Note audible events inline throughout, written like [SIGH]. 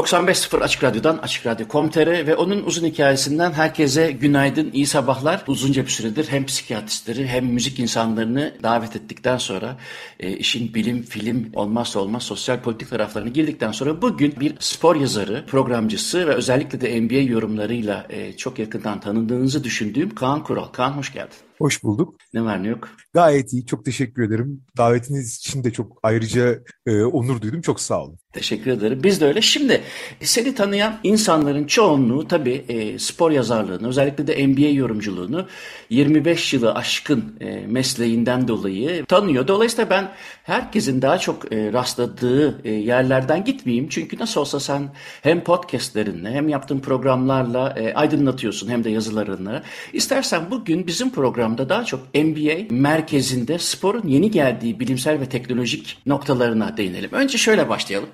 ...95.0 Açık Radyo'dan Açık Radyo.com.tr ve onun uzun hikayesinden herkese günaydın, iyi sabahlar. Uzunca bir süredir hem psikiyatristleri hem müzik insanlarını davet ettikten sonra... E, ...işin bilim, film olmazsa olmaz sosyal politik taraflarını girdikten sonra... ...bugün bir spor yazarı, programcısı ve özellikle de NBA yorumlarıyla... E, ...çok yakından tanındığınızı düşündüğüm Kaan Kural. Kaan hoş geldin. Hoş bulduk. Ne var ne yok? Gayet iyi. Çok teşekkür ederim. Davetiniz için de çok ayrıca e, onur duydum. Çok sağ olun. Teşekkür ederim. Biz de öyle. Şimdi seni tanıyan insanların çoğunluğu tabii e, spor yazarlığını, özellikle de NBA yorumculuğunu 25 yılı aşkın e, mesleğinden dolayı tanıyor. Dolayısıyla ben herkesin daha çok e, rastladığı e, yerlerden gitmeyeyim. Çünkü nasıl olsa sen hem podcastlerinle hem yaptığın programlarla e, aydınlatıyorsun hem de yazılarını. İstersen bugün bizim programda daha çok NBA merkezinde sporun yeni geldiği bilimsel ve teknolojik noktalarına değinelim. Önce şöyle başlayalım.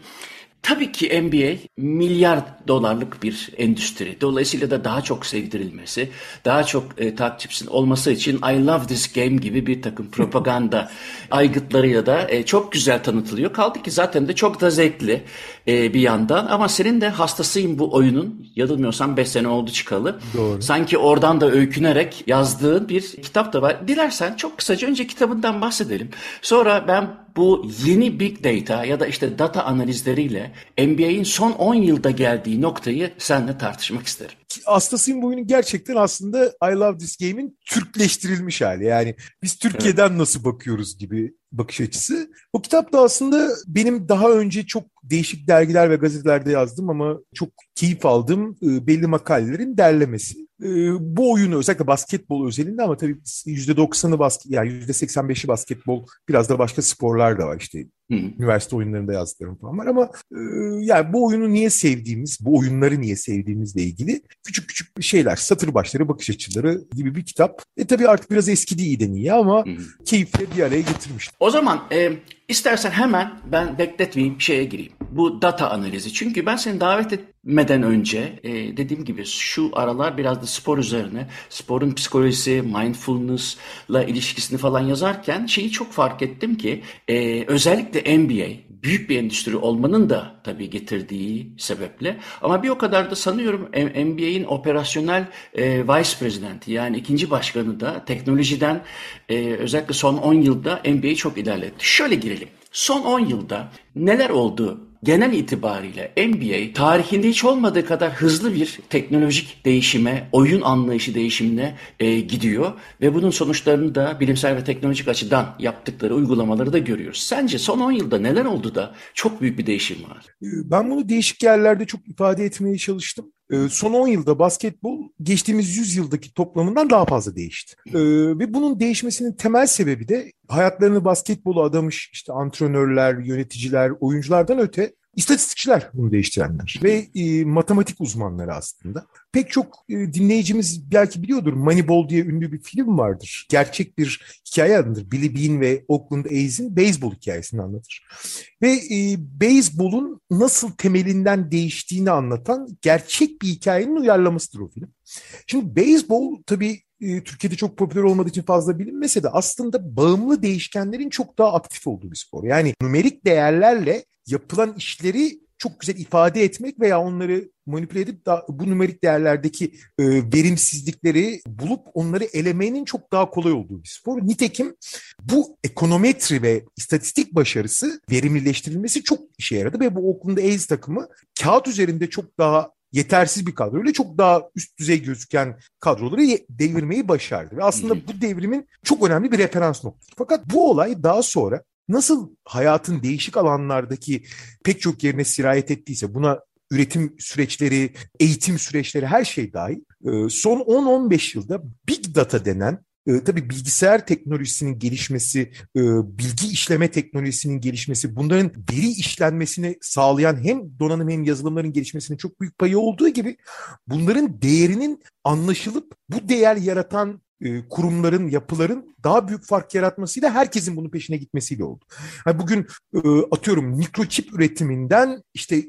Tabii ki NBA milyar dolarlık bir endüstri. Dolayısıyla da daha çok sevdirilmesi, daha çok e, takipçisinin olması için I love this game gibi bir takım propaganda [LAUGHS] aygıtlarıyla da e, çok güzel tanıtılıyor. Kaldı ki zaten de çok da zevkli e, bir yandan. Ama senin de hastasıyım bu oyunun. Yanılmıyorsam 5 sene oldu çıkalı. Doğru. Sanki oradan da öykünerek yazdığın bir kitap da var. Dilersen çok kısaca önce kitabından bahsedelim. Sonra ben bu yeni big data ya da işte data analizleriyle NBA'in son 10 yılda geldiği noktayı seninle tartışmak isterim. Hastasıyım bu oyunun gerçekten aslında I Love This Game'in Türkleştirilmiş hali. Yani biz Türkiye'den evet. nasıl bakıyoruz gibi bakış açısı. Bu kitap da aslında benim daha önce çok değişik dergiler ve gazetelerde yazdım ama çok keyif aldığım belli makalelerin derlemesi. Bu oyunu özellikle basketbol özelinde ama tabii %90'ı basket yani %85'i basketbol biraz da başka sporlar da var işte Hı. Üniversite oyunlarında yazdıklarım falan var ama e, yani bu oyunu niye sevdiğimiz, bu oyunları niye sevdiğimizle ilgili küçük küçük şeyler, satır başları, bakış açıları gibi bir kitap. E tabii artık biraz eski değil de niye ama Hı. keyifle bir araya getirmiştim. O zaman e, istersen hemen ben bekletmeyeyim şeye gireyim. Bu data analizi. Çünkü ben seni davet etmeden önce e, dediğim gibi şu aralar biraz da spor üzerine, sporun psikolojisi, mindfulness'la ilişkisini falan yazarken şeyi çok fark ettim ki e, özellikle NBA büyük bir endüstri olmanın da tabii getirdiği sebeple ama bir o kadar da sanıyorum NBA'in operasyonel e, vice presidenti yani ikinci başkanı da teknolojiden e, özellikle son 10 yılda NBA'yi çok ilerletti. Şöyle girelim. Son 10 yılda neler oldu genel itibariyle NBA tarihinde hiç olmadığı kadar hızlı bir teknolojik değişime, oyun anlayışı değişimine e, gidiyor ve bunun sonuçlarını da bilimsel ve teknolojik açıdan yaptıkları uygulamaları da görüyoruz. Sence son 10 yılda neler oldu da çok büyük bir değişim var? Ben bunu değişik yerlerde çok ifade etmeye çalıştım. Ee, son 10 yılda basketbol geçtiğimiz 100 yıldaki toplamından daha fazla değişti. Ee, ve bunun değişmesinin temel sebebi de hayatlarını basketbola adamış işte antrenörler, yöneticiler, oyunculardan öte İstatistikçiler bunu değiştirenler ve e, matematik uzmanları aslında. Pek çok e, dinleyicimiz belki biliyordur Moneyball diye ünlü bir film vardır. Gerçek bir hikaye adındır. Billy Bean ve Oakland A's'in beyzbol hikayesini anlatır. Ve e, beyzbolun nasıl temelinden değiştiğini anlatan gerçek bir hikayenin uyarlamasıdır o film. Şimdi beyzbol tabii e, Türkiye'de çok popüler olmadığı için fazla bilinmese de aslında bağımlı değişkenlerin çok daha aktif olduğu bir spor. Yani numerik değerlerle yapılan işleri çok güzel ifade etmek veya onları manipüle edip da, bu numerik değerlerdeki e, verimsizlikleri bulup onları elemenin çok daha kolay olduğu bir spor. Nitekim bu ekonometri ve istatistik başarısı verimlileştirilmesi çok işe yaradı ve bu Oakland A's takımı kağıt üzerinde çok daha yetersiz bir kadroyla çok daha üst düzey gözüken kadroları devirmeyi başardı. Ve aslında bu devrimin çok önemli bir referans noktası. Fakat bu olay daha sonra nasıl hayatın değişik alanlardaki pek çok yerine sirayet ettiyse buna üretim süreçleri, eğitim süreçleri her şey dahil E, son 10-15 yılda Big Data denen e, tabii bilgisayar teknolojisinin gelişmesi, e, bilgi işleme teknolojisinin gelişmesi, bunların veri işlenmesini sağlayan hem donanım hem yazılımların gelişmesinin çok büyük payı olduğu gibi bunların değerinin anlaşılıp bu değer yaratan e, kurumların, yapıların daha büyük fark yaratmasıyla herkesin bunun peşine gitmesiyle oldu. Yani bugün e, atıyorum mikroçip üretiminden işte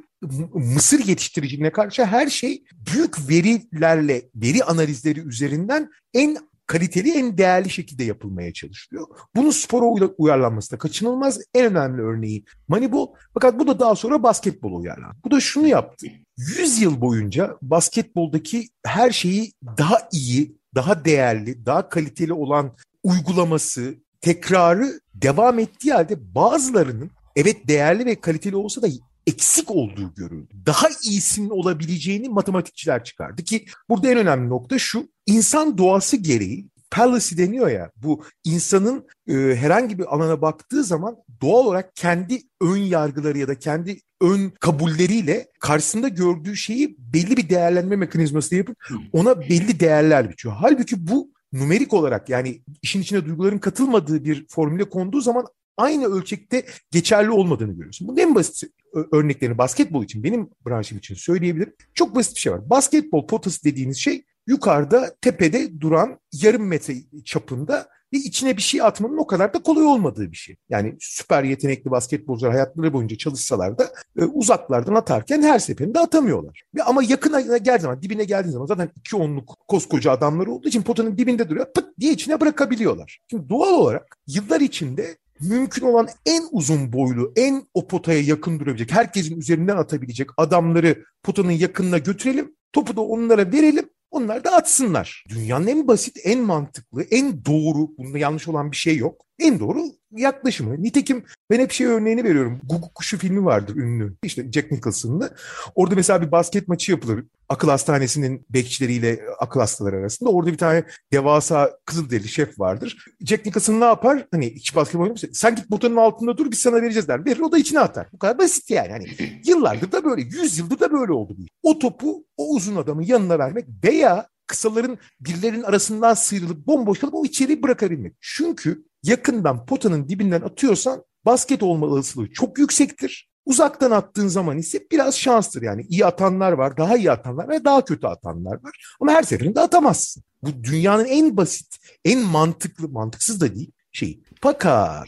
mısır yetiştiriciliğine karşı her şey büyük verilerle, veri analizleri üzerinden en kaliteli, en değerli şekilde yapılmaya çalışılıyor. Bunun spora uyarlanması da kaçınılmaz. En önemli örneği Moneyball. Fakat bu da daha sonra basketbola uyarlandı. Bu da şunu yaptı. 100 yıl boyunca basketboldaki her şeyi daha iyi, daha değerli, daha kaliteli olan uygulaması, tekrarı devam ettiği halde bazılarının evet değerli ve kaliteli olsa da eksik olduğu görüldü. Daha iyisinin olabileceğini matematikçiler çıkardı ki burada en önemli nokta şu. İnsan doğası gereği fallacy deniyor ya bu insanın e, herhangi bir alana baktığı zaman doğal olarak kendi ön yargıları ya da kendi ön kabulleriyle karşısında gördüğü şeyi belli bir değerlenme mekanizması yapıp ona belli değerler biçiyor. Halbuki bu numerik olarak yani işin içine duyguların katılmadığı bir formüle konduğu zaman aynı ölçekte geçerli olmadığını görüyorsun. Bunun en basit örneklerini basketbol için benim branşım için söyleyebilirim. Çok basit bir şey var. Basketbol potası dediğiniz şey yukarıda tepede duran yarım metre çapında ve içine bir şey atmanın o kadar da kolay olmadığı bir şey. Yani süper yetenekli basketbolcular hayatları boyunca çalışsalar da e, uzaklardan atarken her seferinde atamıyorlar. Ve ama yakına geldiği zaman, dibine geldiği zaman zaten iki onluk koskoca adamlar olduğu için potanın dibinde duruyor. Pıt diye içine bırakabiliyorlar. Şimdi doğal olarak yıllar içinde mümkün olan en uzun boylu, en o potaya yakın durabilecek, herkesin üzerinden atabilecek adamları potanın yakınına götürelim. Topu da onlara verelim. Onlar da atsınlar. Dünyanın en basit, en mantıklı, en doğru, bunda yanlış olan bir şey yok. En doğru yaklaşımı. Nitekim ben hep şey örneğini veriyorum. Guguk Kuşu filmi vardır ünlü. İşte Jack Nicholson'lı. Orada mesela bir basket maçı yapılır. Akıl hastanesinin bekçileriyle akıl hastaları arasında. Orada bir tane devasa kızılderili şef vardır. Jack Nicholson ne yapar? Hani hiç basket oynamışsa sen git botanın altında dur biz sana vereceğiz der. Verir o da içine atar. Bu kadar basit yani. Hani yıllardır da böyle, yüz yıldır da böyle oldu. O topu o uzun adamın yanına vermek veya kısaların birilerinin arasından sıyrılıp bomboş kalıp o içeri bırakabilmek. Çünkü yakından potanın dibinden atıyorsan basket olma olasılığı çok yüksektir. Uzaktan attığın zaman ise biraz şanstır. Yani iyi atanlar var, daha iyi atanlar ve daha kötü atanlar var. Ama her seferinde atamazsın. Bu dünyanın en basit, en mantıklı, mantıksız da değil şey. Fakat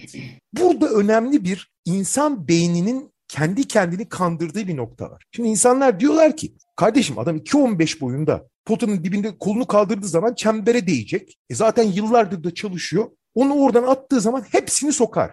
burada önemli bir insan beyninin kendi kendini kandırdığı bir nokta var. Şimdi insanlar diyorlar ki kardeşim adam 2.15 boyunda potanın dibinde kolunu kaldırdığı zaman çembere değecek. E zaten yıllardır da çalışıyor. Onu oradan attığı zaman hepsini sokar.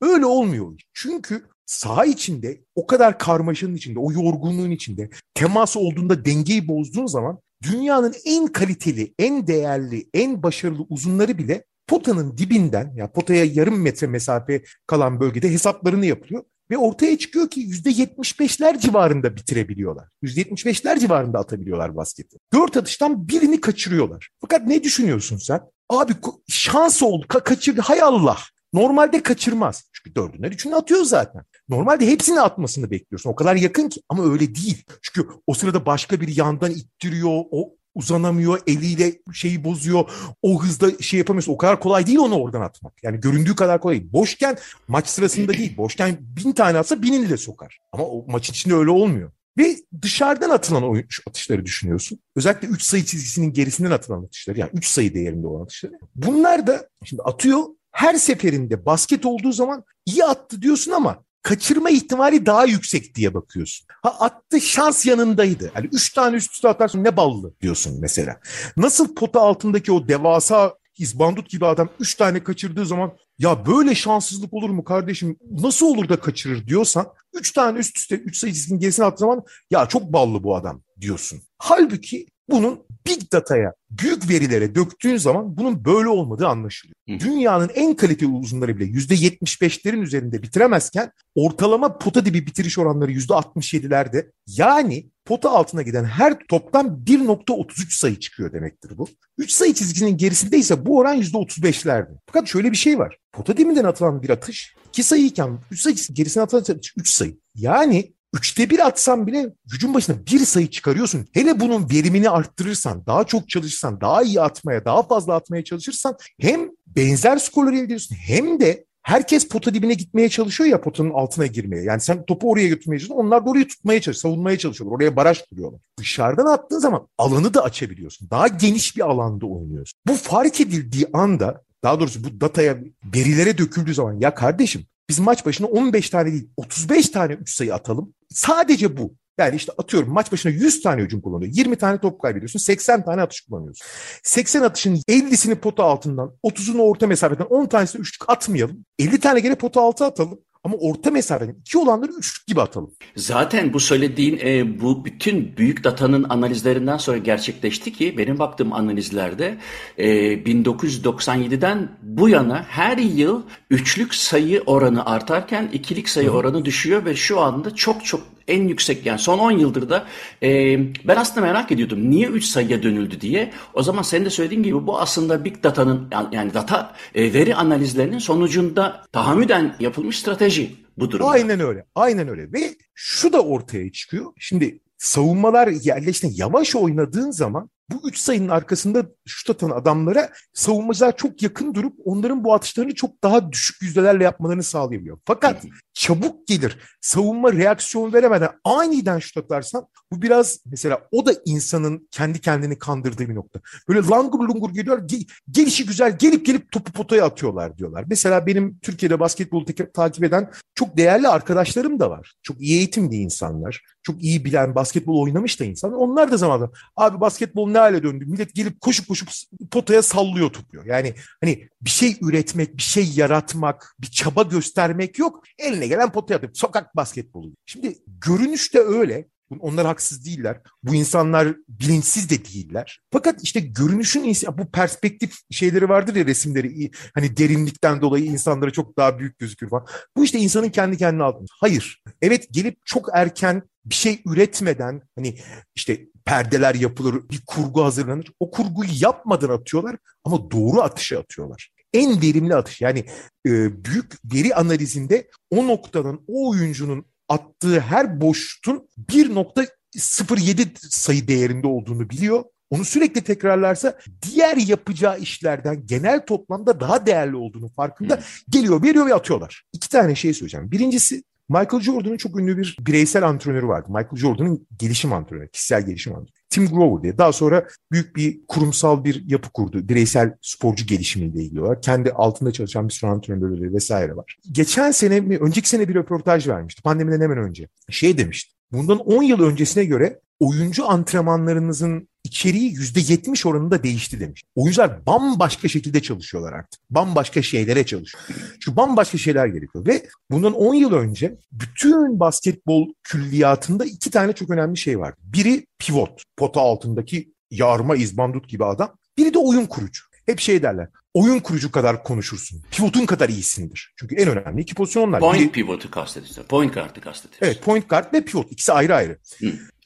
Öyle olmuyor. Çünkü saha içinde o kadar karmaşanın içinde, o yorgunluğun içinde temas olduğunda dengeyi bozduğun zaman dünyanın en kaliteli, en değerli, en başarılı uzunları bile potanın dibinden ya potaya yarım metre mesafe kalan bölgede hesaplarını yapıyor ve ortaya çıkıyor ki yüzde 75'ler civarında bitirebiliyorlar. Yüzde 75'ler civarında atabiliyorlar basketi. Dört atıştan birini kaçırıyorlar. Fakat ne düşünüyorsun sen? Abi şans oldu, ka kaçırdı. Hay Allah. Normalde kaçırmaz. Çünkü dördünden üçünü atıyor zaten. Normalde hepsini atmasını bekliyorsun. O kadar yakın ki ama öyle değil. Çünkü o sırada başka bir yandan ittiriyor. O uzanamıyor, eliyle şeyi bozuyor. O hızda şey yapamıyorsun. O kadar kolay değil onu oradan atmak. Yani göründüğü kadar kolay. Boşken maç sırasında değil. Boşken bin tane atsa binini de sokar. Ama o maçın içinde öyle olmuyor. Ve dışarıdan atılan oyun atışları düşünüyorsun. Özellikle 3 sayı çizgisinin gerisinden atılan atışları. Yani 3 sayı değerinde olan atışları. Bunlar da şimdi atıyor. Her seferinde basket olduğu zaman iyi attı diyorsun ama kaçırma ihtimali daha yüksek diye bakıyorsun. Ha attı şans yanındaydı. Hani üç tane üst üste atarsın ne ballı diyorsun mesela. Nasıl pota altındaki o devasa İzbandut gibi adam üç tane kaçırdığı zaman ya böyle şanssızlık olur mu kardeşim nasıl olur da kaçırır diyorsan üç tane üst üste üç sayısının gerisine attığı zaman ya çok ballı bu adam diyorsun. Halbuki bunun big data'ya, büyük verilere döktüğün zaman bunun böyle olmadığı anlaşılıyor. Hı. Dünyanın en kaliteli uzunları bile %75'lerin üzerinde bitiremezken ortalama pota dibi bitiriş oranları %67'lerde. Yani pota altına giden her toptan 1.33 sayı çıkıyor demektir bu. 3 sayı çizgisinin gerisinde ise bu oran %35'lerde. Fakat şöyle bir şey var. Pota dibinden atılan bir atış 2 sayıyken 3 sayı gerisine atılan atış 3 sayı. Yani üçte bir atsan bile gücün başına bir sayı çıkarıyorsun. Hele bunun verimini arttırırsan, daha çok çalışırsan, daha iyi atmaya, daha fazla atmaya çalışırsan hem benzer skorları elde ediyorsun hem de herkes pota dibine gitmeye çalışıyor ya potanın altına girmeye. Yani sen topu oraya götürmeye çalışıyorsun. Onlar da orayı tutmaya çalışıyor, savunmaya çalışıyorlar. Oraya baraj kuruyorlar. Dışarıdan attığın zaman alanı da açabiliyorsun. Daha geniş bir alanda oynuyorsun. Bu fark edildiği anda daha doğrusu bu dataya, verilere döküldüğü zaman ya kardeşim biz maç başına 15 tane değil 35 tane 3 sayı atalım. Sadece bu. Yani işte atıyorum maç başına 100 tane hücum kullanıyor. 20 tane top kaybediyorsun. 80 tane atış kullanıyorsun. 80 atışın 50'sini pota altından, 30'unu orta mesafeden, 10 tanesini üçlük atmayalım. 50 tane gene pota altı atalım. Ama orta mesafeden iki olanları üçlük gibi atalım. Zaten bu söylediğin e, bu bütün büyük datanın analizlerinden sonra gerçekleşti ki benim baktığım analizlerde e, 1997'den bu yana her yıl üçlük sayı oranı artarken ikilik sayı Hı. oranı düşüyor ve şu anda çok çok en yüksek yani son 10 yıldır da e, ben aslında merak ediyordum niye 3 sayıya dönüldü diye. O zaman senin de söylediğin gibi bu aslında big data'nın yani data e, veri analizlerinin sonucunda tahammüden yapılmış strateji bu durumda. Aynen öyle. Aynen öyle. Ve şu da ortaya çıkıyor. Şimdi savunmalar yerleştiğinde yavaş oynadığın zaman bu üç sayının arkasında şut atan adamlara savunmacılar çok yakın durup onların bu atışlarını çok daha düşük yüzdelerle yapmalarını sağlayabiliyor. Fakat çabuk gelir. Savunma reaksiyon veremeden aniden şut atarsan bu biraz mesela o da insanın kendi kendini kandırdığı bir nokta. Böyle langur lungur geliyor. Gel, gelişi güzel gelip gelip topu potaya atıyorlar diyorlar. Mesela benim Türkiye'de basketbolu takip eden çok değerli arkadaşlarım da var. Çok iyi eğitimli insanlar. Çok iyi bilen basketbol oynamış da insan. Onlar da zamanla abi basketbol ne hale döndü? Millet gelip koşup koşup potaya sallıyor tutuyor. Yani hani bir şey üretmek, bir şey yaratmak, bir çaba göstermek yok. Eline gelen potaya atıp sokak basketbolu. Şimdi görünüşte öyle. Onlar haksız değiller. Bu insanlar bilinçsiz de değiller. Fakat işte görünüşün bu perspektif şeyleri vardır ya resimleri hani derinlikten dolayı insanlara çok daha büyük gözükür falan. Bu işte insanın kendi kendine altında. Hayır. Evet gelip çok erken bir şey üretmeden hani işte perdeler yapılır, bir kurgu hazırlanır. O kurguyu yapmadan atıyorlar ama doğru atışı atıyorlar. En verimli atış yani e, büyük veri analizinde o noktadan o oyuncunun attığı her boşlukun 1.07 sayı değerinde olduğunu biliyor. Onu sürekli tekrarlarsa diğer yapacağı işlerden genel toplamda daha değerli olduğunu farkında hmm. geliyor, veriyor ve atıyorlar. İki tane şey söyleyeceğim. Birincisi Michael Jordan'ın çok ünlü bir bireysel antrenörü vardı. Michael Jordan'ın gelişim antrenörü, kişisel gelişim antrenörü. Tim Grover diye. Daha sonra büyük bir kurumsal bir yapı kurdu. Bireysel sporcu gelişimiyle ilgili olarak. Kendi altında çalışan bir sürü antrenörleri vesaire var. Geçen sene mi, önceki sene bir röportaj vermişti. Pandemiden hemen önce. Şey demişti. Bundan 10 yıl öncesine göre oyuncu antrenmanlarınızın içeriği yüzde yetmiş oranında değişti demiş. Oyuncular bambaşka şekilde çalışıyorlar artık. Bambaşka şeylere çalışıyor. Çünkü bambaşka şeyler gerekiyor. Ve bundan 10 yıl önce bütün basketbol külliyatında iki tane çok önemli şey var. Biri pivot, pota altındaki yarma izbandut gibi adam. Biri de oyun kurucu. Hep şey derler oyun kurucu kadar konuşursun. Pivotun kadar iyisindir. Çünkü en önemli iki pozisyon onlar. Point Biri, pivotu kastediyorsun. Point guard'ı kastediyorsun. Evet point guard ve pivot. ikisi ayrı ayrı.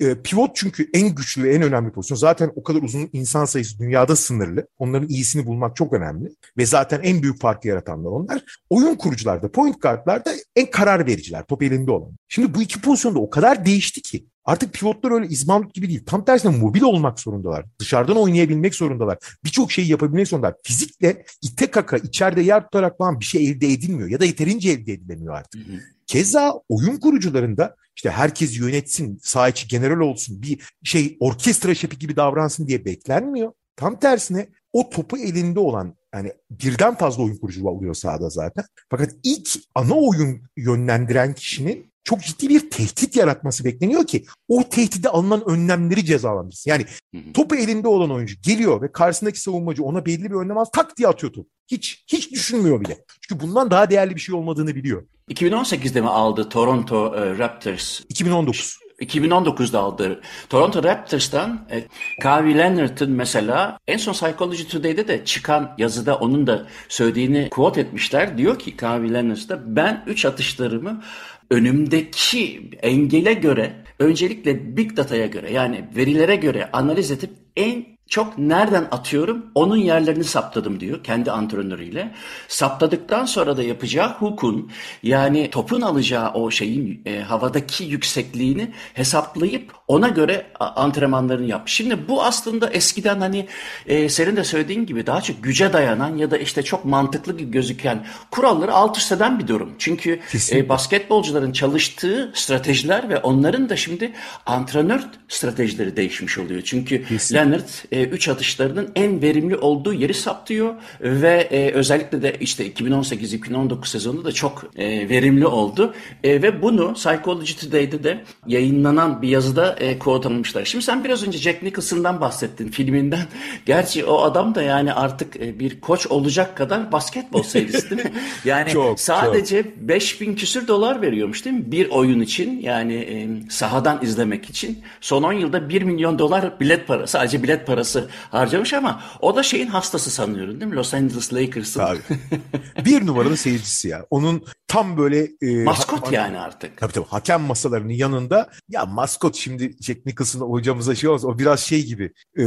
E, pivot çünkü en güçlü ve en önemli pozisyon. Zaten o kadar uzun insan sayısı dünyada sınırlı. Onların iyisini bulmak çok önemli. Ve zaten en büyük farkı yaratanlar onlar. Oyun kurucular da point guardlar da en karar vericiler. Top elinde olan. Şimdi bu iki pozisyonda o kadar değişti ki Artık pivotlar öyle izmalut gibi değil. Tam tersine mobil olmak zorundalar. Dışarıdan oynayabilmek zorundalar. Birçok şeyi yapabilmek zorundalar. Fizikle ite kaka içeride yer tutarak falan bir şey elde edilmiyor. Ya da yeterince elde edilemiyor artık. Hı hı. Keza oyun kurucularında işte herkes yönetsin, sağ içi general olsun, bir şey orkestra şefi gibi davransın diye beklenmiyor. Tam tersine o topu elinde olan yani birden fazla oyun kurucu oluyor sahada zaten. Fakat ilk ana oyun yönlendiren kişinin çok ciddi bir tehdit yaratması bekleniyor ki o tehdide alınan önlemleri cezalandırsın. Yani topu elinde olan oyuncu geliyor ve karşısındaki savunmacı ona belli bir önlem al tak diye atıyor topu. Hiç hiç düşünmüyor bile. Çünkü bundan daha değerli bir şey olmadığını biliyor. 2018'de mi aldı Toronto e, Raptors? 2019. 2019'da aldı. Toronto Raptors'tan e, Kawhi Leonard'ın mesela en son Psychology Today'de de çıkan yazıda onun da söylediğini quote etmişler. Diyor ki Kawhi Leonard'da ben 3 atışlarımı önümdeki engele göre öncelikle big data'ya göre yani verilere göre analiz edip en çok nereden atıyorum onun yerlerini saptadım diyor kendi antrenörüyle. Saptadıktan sonra da yapacağı hukun yani topun alacağı o şeyin e, havadaki yüksekliğini hesaplayıp ona göre antrenmanlarını yapmış. Şimdi bu aslında eskiden hani e, senin de söylediğin gibi daha çok güce dayanan ya da işte çok mantıklı gibi gözüken kuralları alt üst eden bir durum. Çünkü e, basketbolcuların çalıştığı stratejiler ve onların da şimdi antrenör stratejileri değişmiş oluyor. Çünkü Kesinlikle. Leonard e, 3 atışlarının en verimli olduğu yeri saptıyor ve e, özellikle de işte 2018-2019 sezonunda da çok e, verimli oldu. E, ve bunu Psychology Today'de de yayınlanan bir yazıda e, quote almışlar. Şimdi sen biraz önce Jack Nicholson'dan bahsettin filminden. [LAUGHS] Gerçi o adam da yani artık e, bir koç olacak kadar basketbol sevgisi değil mi? [LAUGHS] Yani çok, sadece çok. 5000 küsür dolar veriyormuş değil mi? Bir oyun için yani e, sahadan izlemek için. Son 10 yılda 1 milyon dolar bilet parası sadece bilet parası harcamış ama o da şeyin hastası sanıyorum değil mi? Los Angeles Lakers'ın. Tabii. [LAUGHS] bir numaralı seyircisi ya. Onun tam böyle... E, maskot ha, yani artık. Tabii tabii. Hakem masalarının yanında ya maskot şimdi Jack Nicholson hocamıza şey olmaz. O biraz şey gibi e,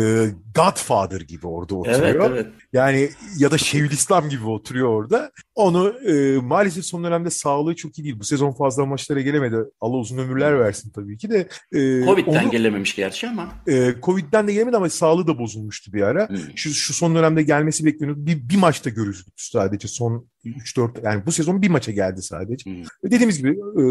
Godfather gibi orada oturuyor. Evet, evet. Yani ya da Şeyhülislam gibi oturuyor orada. Onu e, maalesef son dönemde sağlığı çok iyi değil. Bu sezon fazla maçlara gelemedi. Allah uzun ömürler versin tabii ki de. E, Covid'den onu, gelememiş gerçi ama. E, Covid'den de gelemedi ama sağlığı da bozulmuştu bir ara. Hmm. Şu, şu son dönemde gelmesi bekleniyordu. Bir, bir maçta görüldü sadece son 3-4 yani bu sezon bir maça geldi sadece. Hmm. Dediğimiz gibi e,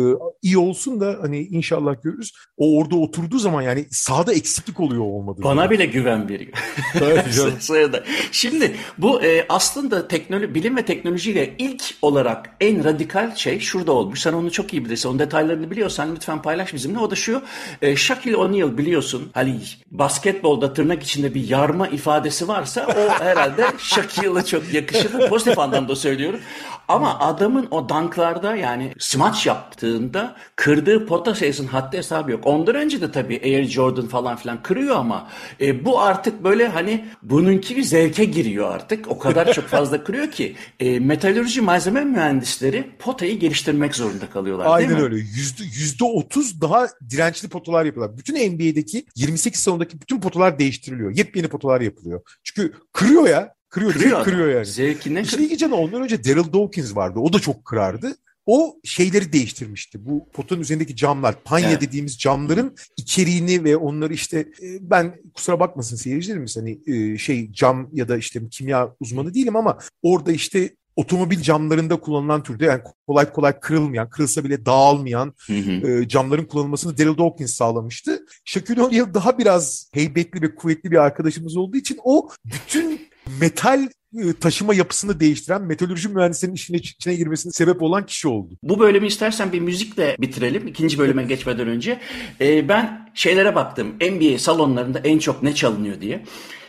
iyi olsun da hani inşallah görürüz. O orada oturduğu zaman yani sahada eksiklik oluyor olmadı. Bana zaman. bile güven veriyor. [LAUGHS] [LAUGHS] Şimdi bu e, aslında teknoloji, bilim ve teknolojiyle ilk olarak en radikal şey şurada olmuş. Sen onu çok iyi bilirsin. Onun detaylarını biliyorsan lütfen paylaş bizimle. O da şu. E, Shaquille O'Neal biliyorsun. Hani basketbolda tırnak içinde bir yarma ifadesi varsa o herhalde [LAUGHS] Shaquille'a çok yakışır. Pozitif anlamda söylüyorum. Ama adamın o danklarda yani smaç yaptığında kırdığı pota sayısının haddi hesabı yok. Ondan önce de tabii Air Jordan falan filan kırıyor ama e, bu artık böyle hani bununki bir zevke giriyor artık. O kadar çok fazla kırıyor ki e, metalürji malzeme mühendisleri potayı geliştirmek zorunda kalıyorlar Aynen değil mi? öyle. Yüzde, yüzde otuz daha dirençli potalar yapıyorlar. Bütün NBA'deki 28 salondaki bütün potalar değiştiriliyor. Yepyeni potalar yapılıyor. Çünkü kırıyor ya. Kırıyor, kırıyor, kırıyor yani. Zevkine İşte ilginç ondan önce Daryl Dawkins vardı. O da çok kırardı. O şeyleri değiştirmişti. Bu potanın üzerindeki camlar, panya evet. dediğimiz camların içeriğini ve onları işte e, ben kusura bakmasın seyircilerimiz hani e, şey cam ya da işte kimya uzmanı değilim ama orada işte otomobil camlarında kullanılan türde yani kolay kolay kırılmayan, kırılsa bile dağılmayan hı hı. E, camların kullanılmasını Daryl Dawkins sağlamıştı. Shaquille O'Neal daha biraz heybetli ve kuvvetli bir arkadaşımız olduğu için o bütün metal e, taşıma yapısını değiştiren metalürji mühendislerinin işine, içine girmesine sebep olan kişi oldu. Bu bölümü istersen bir müzikle bitirelim. İkinci bölüme geçmeden önce. Ee, ben şeylere baktım. NBA salonlarında en çok ne çalınıyor diye.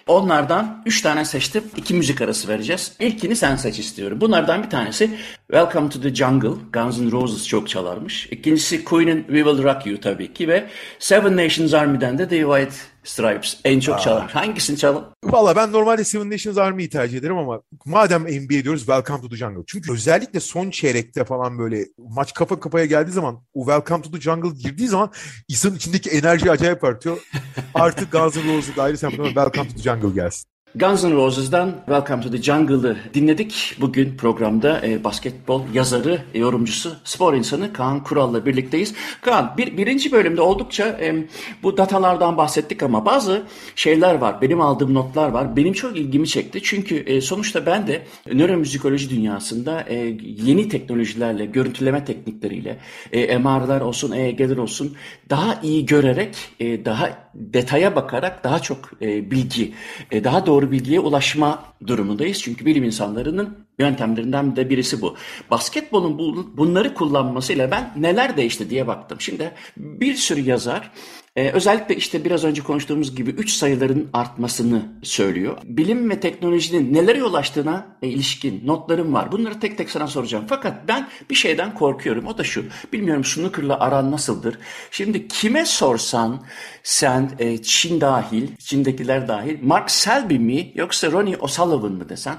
Onlardan 3 tane seçtim. 2 müzik arası vereceğiz. İlkini sen seç istiyorum. Bunlardan bir tanesi Welcome to the Jungle. Guns N' Roses çok çalarmış. İkincisi Queen'in We Will Rock You tabii ki ve Seven Nations Army'den de The White Stripes en çok çalar. Hangisini çalın? Valla ben normalde Seven Nations Army'yi tercih ederim ama madem NBA diyoruz Welcome to the Jungle. Çünkü özellikle son çeyrekte falan böyle maç kafa kafaya geldiği zaman o Welcome to the Jungle girdiği zaman insanın içindeki enerji acayip artıyor. [LAUGHS] Artık Guns N' Roses'ı ayrı sen Welcome to the Jungle gelsin. Guns N' Roses'dan Welcome to the Jungle'ı dinledik. Bugün programda e, basketbol yazarı, e, yorumcusu, spor insanı Kaan Kural'la birlikteyiz. Kaan, bir, birinci bölümde oldukça e, bu datalardan bahsettik ama bazı şeyler var, benim aldığım notlar var. Benim çok ilgimi çekti. Çünkü e, sonuçta ben de nöromüzikoloji dünyasında e, yeni teknolojilerle, görüntüleme teknikleriyle, e, MR'lar olsun, EEG'ler olsun daha iyi görerek, e, daha detaya bakarak daha çok e, bilgi, e, daha doğru bilgiye ulaşma durumundayız. Çünkü bilim insanlarının yöntemlerinden de birisi bu. Basketbolun bu, bunları kullanmasıyla ben neler değişti diye baktım. Şimdi bir sürü yazar ee, özellikle işte biraz önce konuştuğumuz gibi üç sayıların artmasını söylüyor. Bilim ve teknolojinin nelere yol açtığına e, ilişkin notlarım var. Bunları tek tek sana soracağım. Fakat ben bir şeyden korkuyorum. O da şu. Bilmiyorum snooker'la aran nasıldır? Şimdi kime sorsan sen e, Çin dahil, Çin'dekiler dahil Mark Selby mi yoksa Ronnie O'Sullivan mı desen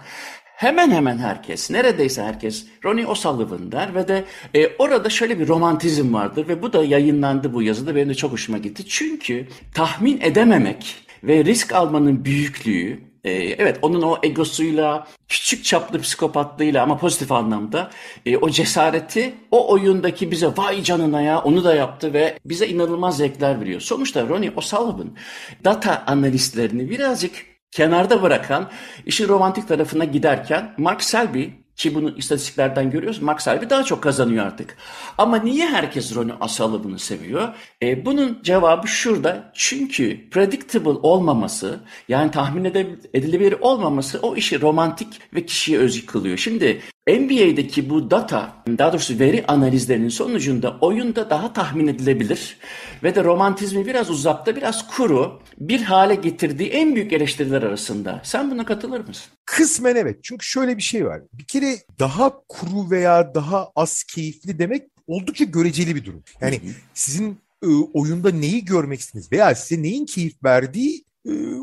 hemen hemen herkes, neredeyse herkes Ronnie O'Sullivan der ve de e, orada şöyle bir romantizm vardır ve bu da yayınlandı bu yazıda benim de çok hoşuma gitti. Çünkü tahmin edememek ve risk almanın büyüklüğü, e, evet onun o egosuyla, küçük çaplı psikopatlığıyla ama pozitif anlamda e, o cesareti o oyundaki bize vay canına ya onu da yaptı ve bize inanılmaz zevkler veriyor. Sonuçta Ronnie O'Sullivan data analistlerini birazcık kenarda bırakan işin romantik tarafına giderken Mark Selby ki bunu istatistiklerden görüyoruz. Mark Selby daha çok kazanıyor artık. Ama niye herkes Ronnie O'Sullivan'ı seviyor? E, bunun cevabı şurada. Çünkü predictable olmaması yani tahmin edilebilir olmaması o işi romantik ve kişiye özgü kılıyor. Şimdi NBA'deki bu data, daha doğrusu veri analizlerinin sonucunda oyunda daha tahmin edilebilir ve de romantizmi biraz uzakta, biraz kuru bir hale getirdiği en büyük eleştiriler arasında. Sen buna katılır mısın? Kısmen evet. Çünkü şöyle bir şey var. Bir kere daha kuru veya daha az keyifli demek oldukça göreceli bir durum. Yani sizin e, oyunda neyi görmek istediğiniz veya size neyin keyif verdiği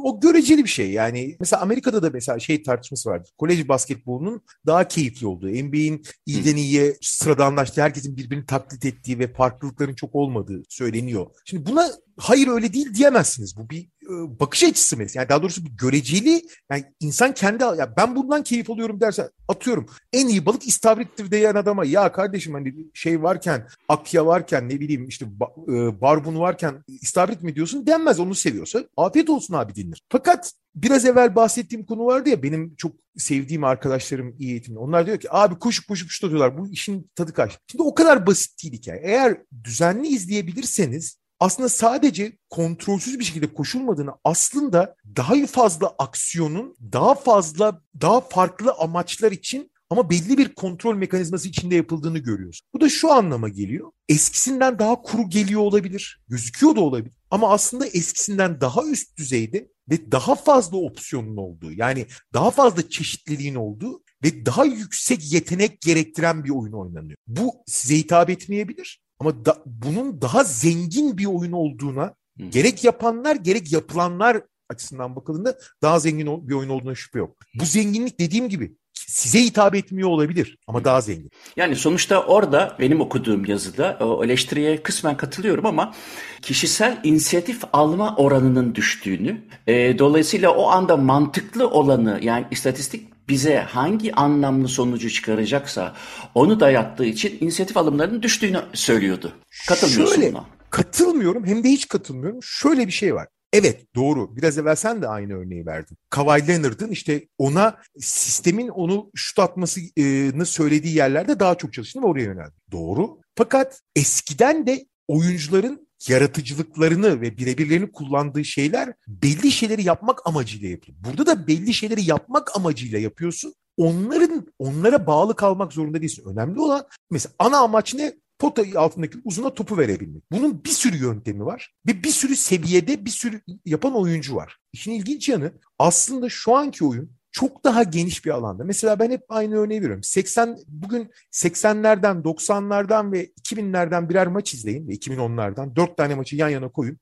o göreceli bir şey. Yani mesela Amerika'da da mesela şey tartışması vardır. Kolej basketbolunun daha keyifli olduğu, NBA'in iyiden iyiye sıradanlaştığı, herkesin birbirini taklit ettiği ve farklılıkların çok olmadığı söyleniyor. Şimdi buna hayır öyle değil diyemezsiniz. Bu bir e, bakış açısı mesela. Yani daha doğrusu bir göreceli yani insan kendi ya ben bundan keyif alıyorum derse atıyorum en iyi balık istavrittir diyen adama ya kardeşim hani şey varken akya varken ne bileyim işte e, barbun varken istavrit mi diyorsun denmez onu seviyorsa afiyet olsun abi dinler. Fakat biraz evvel bahsettiğim konu vardı ya benim çok sevdiğim arkadaşlarım iyi eğitimli. Onlar diyor ki abi koşup koşup şut atıyorlar. Bu işin tadı kaç. Şimdi o kadar basit değil hikaye. Eğer düzenli izleyebilirseniz aslında sadece kontrolsüz bir şekilde koşulmadığını aslında daha fazla aksiyonun daha fazla daha farklı amaçlar için ama belli bir kontrol mekanizması içinde yapıldığını görüyoruz. Bu da şu anlama geliyor. Eskisinden daha kuru geliyor olabilir, gözüküyor da olabilir. Ama aslında eskisinden daha üst düzeyde ve daha fazla opsiyonun olduğu, yani daha fazla çeşitliliğin olduğu ve daha yüksek yetenek gerektiren bir oyun oynanıyor. Bu size hitap etmeyebilir ama da, bunun daha zengin bir oyun olduğuna Hı. gerek yapanlar gerek yapılanlar açısından bakıldığında daha zengin bir oyun olduğuna şüphe yok. Bu zenginlik dediğim gibi size hitap etmiyor olabilir ama daha zengin. Yani sonuçta orada benim okuduğum yazıda o eleştiriye kısmen katılıyorum ama kişisel inisiyatif alma oranının düştüğünü, e, dolayısıyla o anda mantıklı olanı yani istatistik bize hangi anlamlı sonucu çıkaracaksa onu dayattığı için inisiyatif alımlarının düştüğünü söylüyordu. Katılmıyorsun Şöyle, buna. Katılmıyorum hem de hiç katılmıyorum. Şöyle bir şey var. Evet doğru. Biraz evvel sen de aynı örneği verdin. Kawhi Leonard'ın işte ona sistemin onu şut atmasını söylediği yerlerde daha çok çalıştığını ve oraya yöneldi. Doğru. Fakat eskiden de oyuncuların yaratıcılıklarını ve birebirlerini kullandığı şeyler belli şeyleri yapmak amacıyla yapıyor. Burada da belli şeyleri yapmak amacıyla yapıyorsun. Onların onlara bağlı kalmak zorunda değilsin. Önemli olan mesela ana amaç ne? pota altındaki uzuna topu verebilmek. Bunun bir sürü yöntemi var ve bir sürü seviyede bir sürü yapan oyuncu var. İşin ilginç yanı aslında şu anki oyun çok daha geniş bir alanda. Mesela ben hep aynı örneği veriyorum. 80 bugün 80'lerden, 90'lardan ve 2000'lerden birer maç izleyin ve 2010'lardan 4 tane maçı yan yana koyun.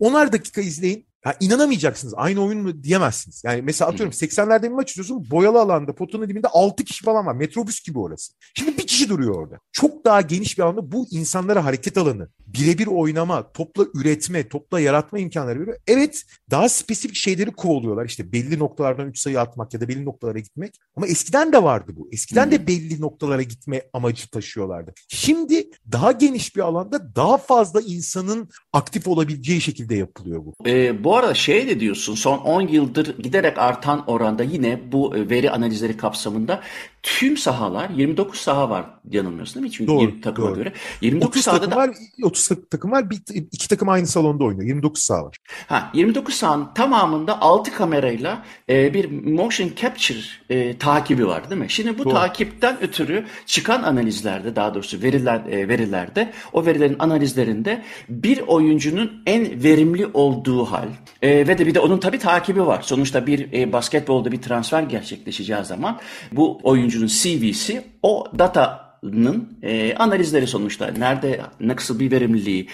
10'ar dakika izleyin. Ya inanamayacaksınız. Aynı oyun mu diyemezsiniz. Yani mesela atıyorum 80'lerde bir maç izliyorsun. Boyalı alanda potanın dibinde 6 kişi falan var. Metrobüs gibi orası. Şimdi bir kişi duruyor orada. Çok daha geniş bir alanda bu insanlara hareket alanı, birebir oynama, topla üretme, topla yaratma imkanları veriyor. Evet daha spesifik şeyleri kovalıyorlar. İşte belli noktalardan 3 sayı atmak ya da belli noktalara gitmek. Ama eskiden de vardı bu. Eskiden de belli noktalara gitme amacı taşıyorlardı. Şimdi daha geniş bir alanda daha fazla insanın aktif olabileceği şekilde yapılıyor bu. Ee, bu bu arada şey de diyorsun son 10 yıldır giderek artan oranda yine bu e, veri analizleri kapsamında tüm sahalar 29 saha var yanılmıyorsun değil mi? Çünkü doğru, 20 takıma doğru. göre. 29 30 sahada takım da... var, 30 takım var. Bir, iki takım aynı salonda oynuyor. 29 saha var. Ha, 29 sahanın tamamında 6 kamerayla e, bir motion capture e, takibi var değil mi? Şimdi bu doğru. takipten ötürü çıkan analizlerde daha doğrusu veriler e, verilerde o verilerin analizlerinde bir oyuncunun en verimli olduğu hal e, ve de bir de onun tabii takibi var. Sonuçta bir e, basketbolda bir transfer gerçekleşeceği zaman bu oyuncu oyuncunun CV'si o datanın e, analizleri sonuçta. Nerede nasıl bir verimliliği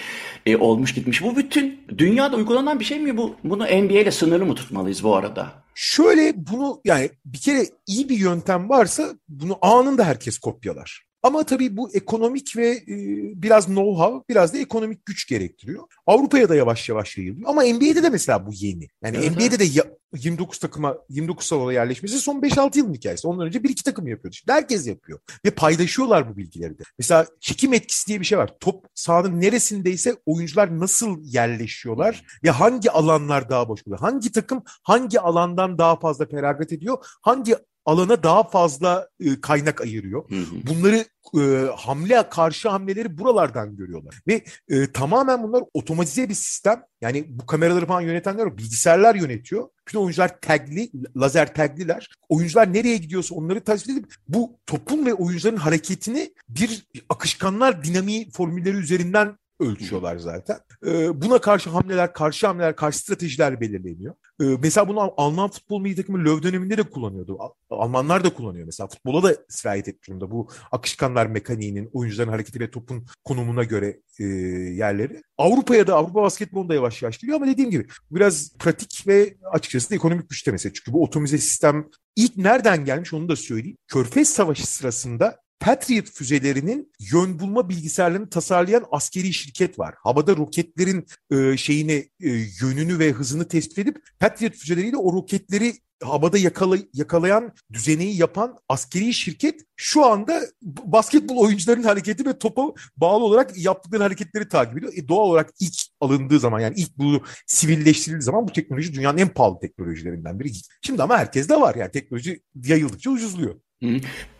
e, olmuş gitmiş. Bu bütün dünyada uygulanan bir şey mi? Bu Bunu NBA ile sınırlı mı tutmalıyız bu arada? Şöyle bunu yani bir kere iyi bir yöntem varsa bunu anında herkes kopyalar. Ama tabii bu ekonomik ve e, biraz know-how, biraz da ekonomik güç gerektiriyor. Avrupa'ya da yavaş yavaş yayılıyor. Ama NBA'de de mesela bu yeni. Yani evet, NBA'de de ya, 29 takıma 29 salona yerleşmesi son 5-6 yılın hikayesi. Ondan önce 1-2 takım yapıyordu. Şimdi herkes yapıyor. Ve paylaşıyorlar bu bilgileri de. Mesela çekim etkisi diye bir şey var. Top sahanın neresindeyse oyuncular nasıl yerleşiyorlar ve hangi alanlar daha boş kalıyor? Hangi takım hangi alandan daha fazla feragat ediyor? Hangi alana daha fazla e, kaynak ayırıyor. Hı hı. Bunları e, hamle karşı hamleleri buralardan görüyorlar. Ve e, tamamen bunlar otomatize bir sistem. Yani bu kameraları falan yönetenler bilgisayarlar yönetiyor. Bütün oyuncular tagli, lazer tagliler. Oyuncular nereye gidiyorsa onları tespit edip bu topun ve oyuncuların hareketini bir akışkanlar dinamiği formülleri üzerinden ölçüyorlar zaten. E, buna karşı hamleler, karşı hamleler, karşı stratejiler belirleniyor. E, mesela bunu Alman futbol milli takımı Löw döneminde de kullanıyordu. Almanlar da kullanıyor mesela. Futbola da sirayet etmiş. Bu akışkanlar mekaniğinin, oyuncuların hareketi ve topun konumuna göre e, yerleri. Avrupa'ya da Avrupa basketbolunda yavaş yavaş geliyor ama dediğim gibi biraz pratik ve açıkçası da ekonomik güçte mesela. Çünkü bu otomize sistem ilk nereden gelmiş onu da söyleyeyim. Körfez Savaşı sırasında Patriot füzelerinin yön bulma bilgisayarlarını tasarlayan askeri şirket var. Havada roketlerin e, şeyini e, yönünü ve hızını tespit edip Patriot füzeleriyle o roketleri havada yakala, yakalayan düzeneyi yapan askeri şirket şu anda basketbol oyuncularının hareketi ve topa bağlı olarak yaptıkları hareketleri takip ediyor. E, doğal olarak ilk alındığı zaman yani ilk bu sivilleştirildiği zaman bu teknoloji dünyanın en pahalı teknolojilerinden biri. Şimdi ama herkes de var yani teknoloji yayıldıkça ucuzluyor.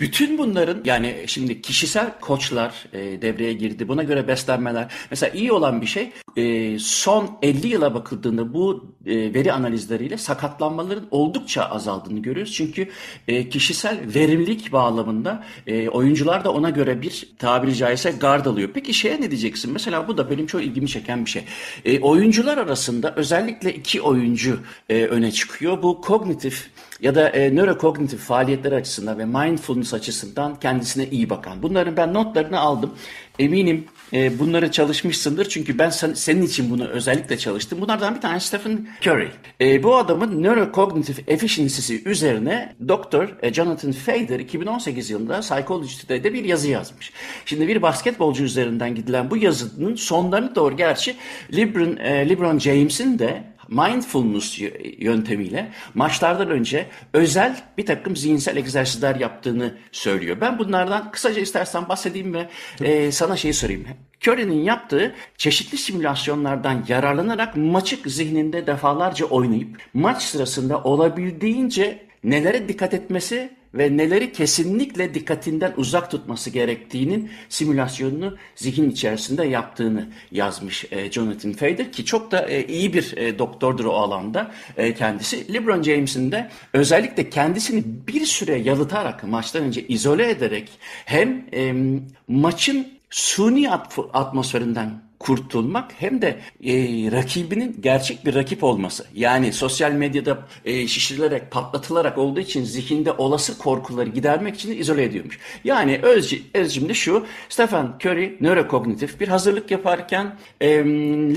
Bütün bunların yani şimdi kişisel koçlar e, devreye girdi. Buna göre beslenmeler. Mesela iyi olan bir şey e, son 50 yıla bakıldığında bu e, veri analizleriyle sakatlanmaların oldukça azaldığını görüyoruz. Çünkü e, kişisel verimlilik bağlamında e, oyuncular da ona göre bir tabiri caizse gard alıyor. Peki şeye ne diyeceksin? Mesela bu da benim çok ilgimi çeken bir şey. E, oyuncular arasında özellikle iki oyuncu e, öne çıkıyor. Bu kognitif ya da e, nörokognitif faaliyetler açısından ve mindfulness açısından kendisine iyi bakan. Bunların ben notlarını aldım. Eminim e, bunları çalışmışsındır çünkü ben sen, senin için bunu özellikle çalıştım. Bunlardan bir tanesi Stephen Curry. E, bu adamın nörokognitif efficiency'si üzerine Doktor e, Jonathan Fader 2018 yılında Psychology'de de bir yazı yazmış. Şimdi bir basketbolcu üzerinden gidilen bu yazının sonlarına doğru gerçi LeBron, e, LeBron James'in de mindfulness yöntemiyle maçlardan önce özel bir takım zihinsel egzersizler yaptığını söylüyor. Ben bunlardan kısaca istersen bahsedeyim ve e, sana şeyi sorayım. Curry'nin yaptığı çeşitli simülasyonlardan yararlanarak maçı zihninde defalarca oynayıp maç sırasında olabildiğince nelere dikkat etmesi ve neleri kesinlikle dikkatinden uzak tutması gerektiğinin simülasyonunu zihin içerisinde yaptığını yazmış e, Jonathan Fader ki çok da e, iyi bir e, doktordur o alanda kendisi. LeBron James'in de özellikle kendisini bir süre yalıtarak maçtan önce izole ederek hem maçın suni atmosferinden kurtulmak hem de e, rakibinin gerçek bir rakip olması. Yani sosyal medyada e, şişirilerek, patlatılarak olduğu için zihinde olası korkuları gidermek için izole ediyormuş. Yani öz, öz cümle şu, Stephen Curry nörokognitif bir hazırlık yaparken e,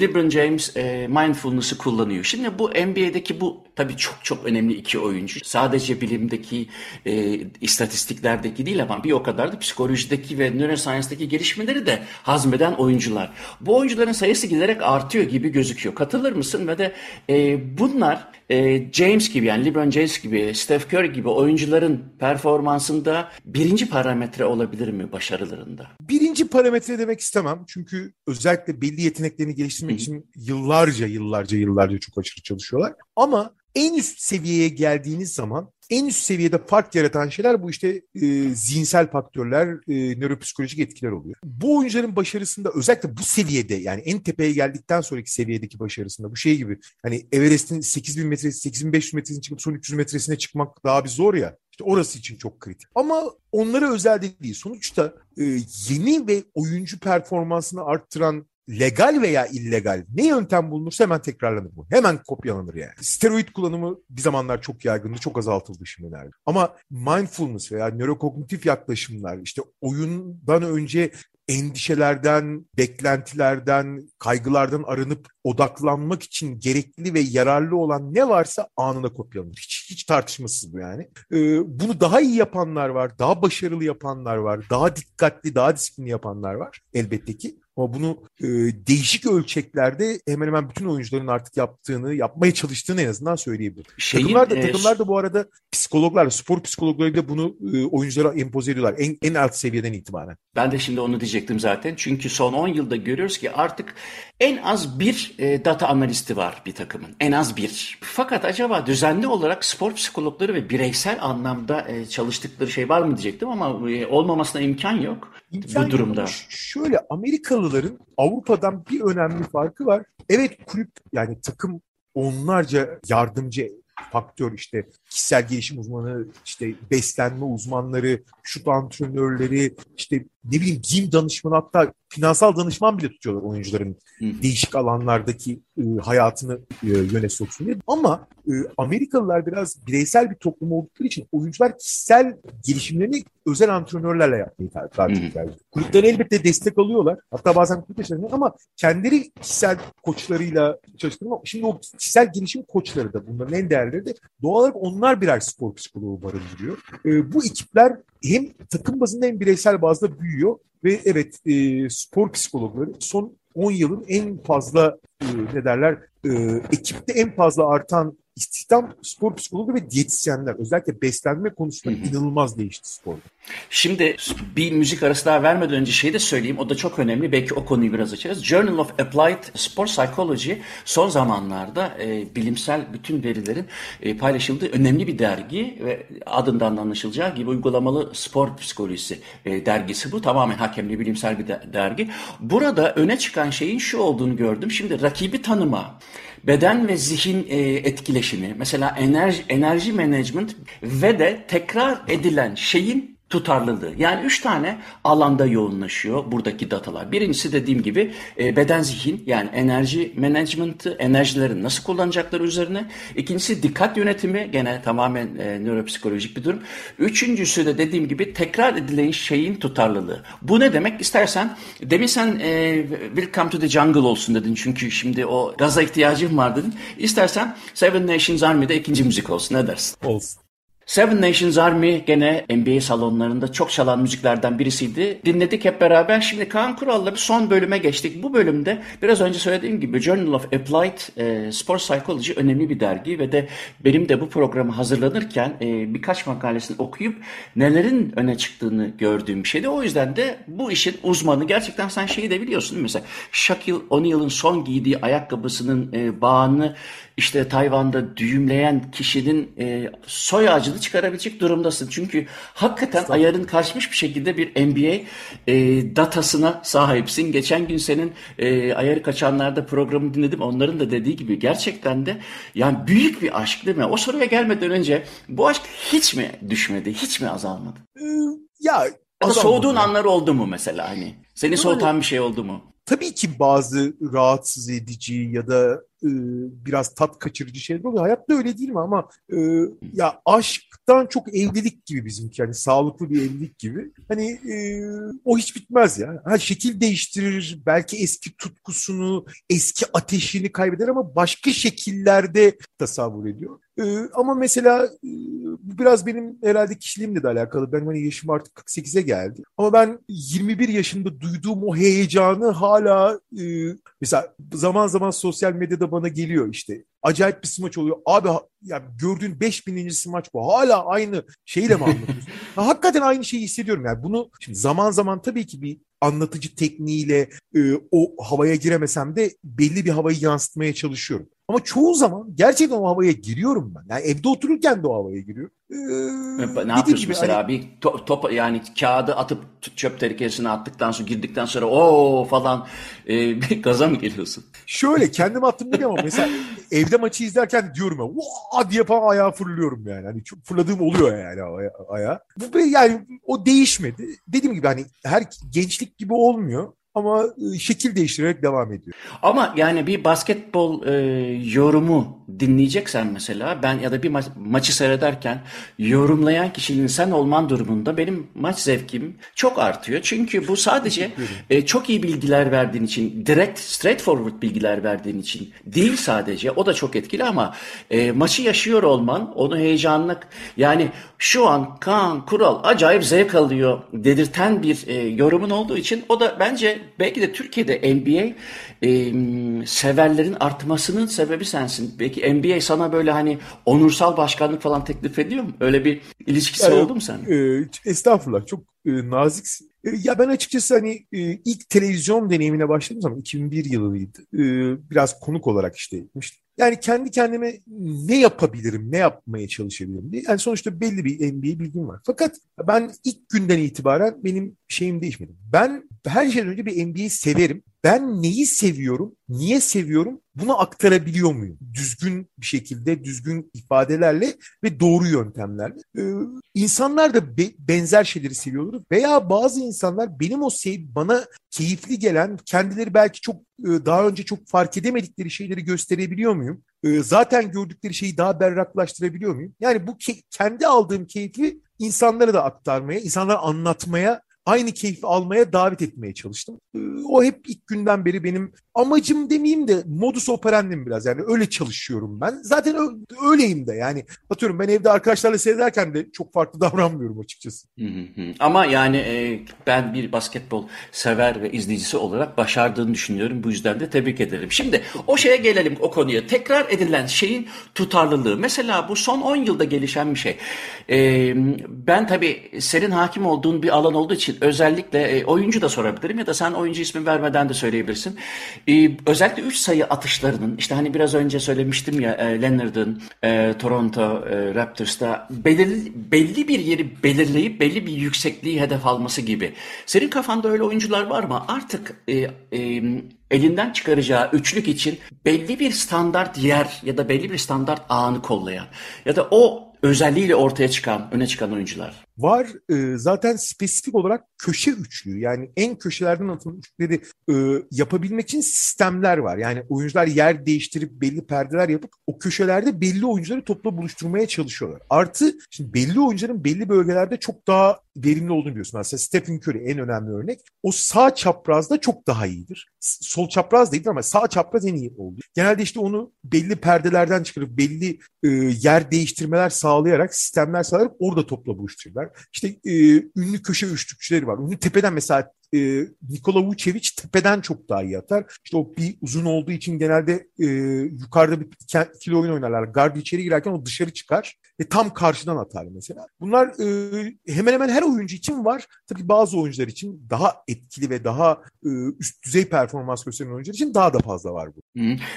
LeBron James e, mindfulness'ı kullanıyor. Şimdi bu NBA'deki bu tabii çok çok önemli iki oyuncu. Sadece bilimdeki, e, istatistiklerdeki değil ama bir o kadar da psikolojideki ve neuroscience'daki gelişmeleri de hazmeden oyuncular. Bu oyuncuların sayısı giderek artıyor gibi gözüküyor. Katılır mısın? Ve de e, bunlar e, James gibi yani LeBron James gibi, Steph Curry gibi oyuncuların performansında birinci parametre olabilir mi başarılarında? Birinci parametre demek istemem. Çünkü özellikle belli yeteneklerini geliştirmek Hı-hı. için yıllarca yıllarca yıllarca çok aşırı çalışıyorlar. Ama en üst seviyeye geldiğiniz zaman en üst seviyede fark yaratan şeyler bu işte e, zihinsel faktörler, e, nöropsikolojik etkiler oluyor. Bu oyuncuların başarısında özellikle bu seviyede yani en tepeye geldikten sonraki seviyedeki başarısında bu şey gibi hani Everest'in 8000 metresi, 8500 metresine çıkıp son 300 metresine çıkmak daha bir zor ya. İşte orası için çok kritik. Ama onlara özel değil. Sonuçta e, yeni ve oyuncu performansını arttıran legal veya illegal ne yöntem bulunursa hemen tekrarlanır bu. Hemen kopyalanır yani. Steroid kullanımı bir zamanlar çok yaygındı, çok azaltıldı şimdilerde. Ama mindfulness veya nörokognitif yaklaşımlar, işte oyundan önce endişelerden, beklentilerden, kaygılardan arınıp odaklanmak için gerekli ve yararlı olan ne varsa anında kopyalanır. Hiç, hiç tartışmasız bu yani. Ee, bunu daha iyi yapanlar var, daha başarılı yapanlar var, daha dikkatli, daha disiplinli yapanlar var elbette ki. Ama bunu e, değişik ölçeklklerde hemen hemen bütün oyuncuların artık yaptığını, yapmaya çalıştığını en azından söyleyebilirim. Şeyin, takımlar da, e, takımlar da bu arada psikologlar, spor psikologları da bunu e, oyunculara empoze ediyorlar en, en alt seviyeden itibaren. Ben de şimdi onu diyecektim zaten. Çünkü son 10 yılda görüyoruz ki artık en az bir e, data analisti var bir takımın. En az bir. Fakat acaba düzenli olarak spor psikologları ve bireysel anlamda e, çalıştıkları şey var mı diyecektim ama e, olmamasına imkan yok imkan bu durumda. Şöyle Amerikalıların Avrupa'dan bir önemli farkı var. Evet kulüp yani takım onlarca yardımcı faktör işte kişisel gelişim uzmanı, işte beslenme uzmanları, şut antrenörleri, işte ne bileyim gym danışmanı hatta finansal danışman bile tutuyorlar oyuncuların Hı. değişik alanlardaki e, hayatını e, yöne soksun diye. Ama e, Amerikalılar biraz bireysel bir toplum oldukları için oyuncular kişisel gelişimlerini özel antrenörlerle yapmayı tercih ediyorlar. Kulüpler elbette destek alıyorlar. Hatta bazen kulüp ama kendileri kişisel koçlarıyla çalıştırıyor. Şimdi o kişisel gelişim koçları da bunların en değerleri de doğal olarak onlar birer spor psikoloğu barındırıyor. E, bu ekipler hem takım bazında hem bireysel bazda büyüyor ve evet e, spor psikologları son 10 yılın en fazla e, ne derler e, ekipte en fazla artan istihdam spor psikologu ve diyetisyenler özellikle beslenme konusunda inanılmaz değişti sporda. Şimdi bir müzik arası daha vermeden önce şeyi de söyleyeyim. O da çok önemli. Belki o konuyu biraz açarız. Journal of Applied Sport Psychology son zamanlarda e, bilimsel bütün verilerin e, paylaşıldığı önemli bir dergi ve adından anlaşılacağı gibi uygulamalı spor psikolojisi e, dergisi bu. Tamamen hakemli bilimsel bir de, dergi. Burada öne çıkan şeyin şu olduğunu gördüm. Şimdi rakibi tanıma, beden ve zihin e, etkileşimi, mesela enerji, enerji management ve de tekrar edilen şeyin tutarlılığı. Yani üç tane alanda yoğunlaşıyor buradaki datalar. Birincisi dediğim gibi e, beden zihin yani enerji management'ı, enerjileri nasıl kullanacakları üzerine. İkincisi dikkat yönetimi gene tamamen e, nöropsikolojik bir durum. Üçüncüsü de dediğim gibi tekrar edilen şeyin tutarlılığı. Bu ne demek? İstersen demin sen e, Welcome to the Jungle olsun dedin çünkü şimdi o gaza ihtiyacım var dedin. İstersen Seven Nations Army'de ikinci müzik olsun ne dersin? Olsun. Seven Nations Army gene NBA salonlarında çok çalan müziklerden birisiydi. Dinledik hep beraber. Şimdi Kaan Kural'la bir son bölüme geçtik. Bu bölümde biraz önce söylediğim gibi Journal of Applied e, Sport Psychology önemli bir dergi ve de benim de bu programı hazırlanırken e, birkaç makalesini okuyup nelerin öne çıktığını gördüğüm bir şeydi. O yüzden de bu işin uzmanı gerçekten sen şeyi de biliyorsun mesela Shaquille O'Neal'ın son giydiği ayakkabısının e, bağını işte Tayvan'da düğümleyen kişinin e, soy ağacını çıkarabilecek durumdasın. Çünkü hakikaten ayarın kaçmış bir şekilde bir NBA e, datasına sahipsin. Geçen gün senin e, ayarı kaçanlarda programı dinledim. Onların da dediği gibi gerçekten de yani büyük bir aşk değil mi? O soruya gelmeden önce bu aşk hiç mi düşmedi? Hiç mi azalmadı? Ee, ya da soğuduğun anlar oldu mu mesela hani? Seni soğutan bir şey oldu mu? Tabii ki bazı rahatsız edici ya da e, biraz tat kaçırıcı şeyler oluyor. Hayatta öyle değil mi ama e, ya aşktan çok evlilik gibi bizimki yani sağlıklı bir evlilik gibi. Hani e, o hiç bitmez ya. Ha, şekil değiştirir, belki eski tutkusunu, eski ateşini kaybeder ama başka şekillerde tasavvur ediyor. E, ama mesela e, bu biraz benim herhalde kişiliğimle de alakalı. Ben hani yaşım artık 48'e geldi. Ama ben 21 yaşında duyduğum o heyecanı hala e, mesela zaman zaman sosyal medyada bana geliyor işte. Acayip bir smaç oluyor. Abi ya gördüğün 5000. smaç bu. Hala aynı şeyle mi anlatıyorsun? [LAUGHS] hakikaten aynı şeyi hissediyorum. Yani bunu şimdi zaman zaman tabii ki bir anlatıcı tekniğiyle e, o havaya giremesem de belli bir havayı yansıtmaya çalışıyorum. Ama çoğu zaman gerçekten o havaya giriyorum ben. Yani evde otururken de o havaya giriyorum. Ee, ne yapıyorsun mesela hani... bir top, top yani kağıdı atıp çöp tenekesine attıktan sonra girdikten sonra o falan e, [LAUGHS] bir gaza mı geliyorsun? Şöyle kendim attım değil ama mesela evde maçı izlerken diyorum ya Vaa! diye falan ayağa fırlıyorum yani. Hani çok fırladığım oluyor yani aya, ayağa. Bu yani o değişmedi. Dediğim gibi hani her gençlik gibi olmuyor. Ama e, şekil değiştirerek devam ediyor. Ama yani bir basketbol e, yorumu dinleyeceksen mesela ben ya da bir ma- maçı seyrederken yorumlayan kişinin sen olman durumunda benim maç zevkim çok artıyor. Çünkü bu sadece e, çok iyi bilgiler verdiğin için, direkt straightforward bilgiler verdiğin için değil sadece. O da çok etkili ama e, maçı yaşıyor olman, onu heyecanlı yani şu an Kaan Kural acayip zevk alıyor dedirten bir e, yorumun olduğu için o da bence belki de Türkiye'de NBA e, severlerin artmasının sebebi sensin. Belki NBA sana böyle hani onursal başkanlık falan teklif ediyor mu? Öyle bir ilişkisi Yani, oldu mu sen? e, estağfurullah çok e, naziksin. E, ya ben açıkçası hani e, ilk televizyon deneyimine başladığım zaman 2001 yılıydı. E, biraz konuk olarak işte gitmiştim. Yani kendi kendime ne yapabilirim, ne yapmaya çalışabilirim diye. Yani sonuçta belli bir NBA bilgim var. Fakat ben ilk günden itibaren benim şeyim değişmedi. Ben her şeyden önce bir NBA'yi severim. Ben neyi seviyorum, niye seviyorum bunu aktarabiliyor muyum? Düzgün bir şekilde, düzgün ifadelerle ve doğru yöntemlerle. Ee, insanlar da be- benzer şeyleri seviyorlar veya bazı insanlar benim o sev bana keyifli gelen, kendileri belki çok e, daha önce çok fark edemedikleri şeyleri gösterebiliyor muyum? E, zaten gördükleri şeyi daha berraklaştırabiliyor muyum? Yani bu ke- kendi aldığım keyfi insanlara da aktarmaya, insanlara anlatmaya aynı keyfi almaya davet etmeye çalıştım. Ee, O hep ilk günden beri benim amacım demeyeyim de modus operandim biraz. Yani öyle çalışıyorum ben. Zaten öyleyim de yani. Atıyorum ben evde arkadaşlarla seyrederken de çok farklı [LAUGHS] davranmıyorum açıkçası. Ama yani e, ben bir basketbol sever ve izleyicisi olarak başardığını düşünüyorum. Bu yüzden de tebrik ederim. Şimdi o şeye gelelim o konuya. Tekrar edilen şeyin tutarlılığı. Mesela bu son 10 yılda gelişen bir şey. Ben tabii senin hakim olduğun bir alan olduğu için özellikle e, oyuncu da sorabilirim ya da sen oyuncu ismi vermeden de söyleyebilirsin. E, özellikle 3 sayı atışlarının işte hani biraz önce söylemiştim ya e, Leonard'ın e, Toronto e, Raptors'ta belirli, belli bir yeri belirleyip belli bir yüksekliği hedef alması gibi. Senin kafanda öyle oyuncular var mı? Artık e, e, elinden çıkaracağı üçlük için belli bir standart yer ya da belli bir standart ağını kollayan ya da o özelliğiyle ortaya çıkan, öne çıkan oyuncular. Var e, zaten spesifik olarak köşe üçlüğü yani en köşelerden atılan üçlükleri e, yapabilmek için sistemler var. Yani oyuncular yer değiştirip belli perdeler yapıp o köşelerde belli oyuncuları topla buluşturmaya çalışıyorlar. Artı şimdi belli oyuncuların belli bölgelerde çok daha verimli olduğunu biliyorsun. Mesela Stephen Curry en önemli örnek. O sağ çaprazda çok daha iyidir. Sol çapraz da iyidir ama sağ çapraz en iyi oldu. Genelde işte onu belli perdelerden çıkarıp belli e, yer değiştirmeler sağlayarak, sistemler sağlayarak orada topla buluşturuyorlar. İşte e, ünlü köşe üçlükçüleri var. Ünlü tepeden mesela e, Nikola Vucevic tepeden çok daha iyi atar. İşte o bir uzun olduğu için genelde e, yukarıda bir ikili oyun oynarlar. Guard içeri girerken o dışarı çıkar ve tam karşıdan atar mesela. Bunlar e, hemen hemen her oyuncu için var. Tabii bazı oyuncular için daha etkili ve daha e, üst düzey performans gösteren oyuncular için daha da fazla var bu.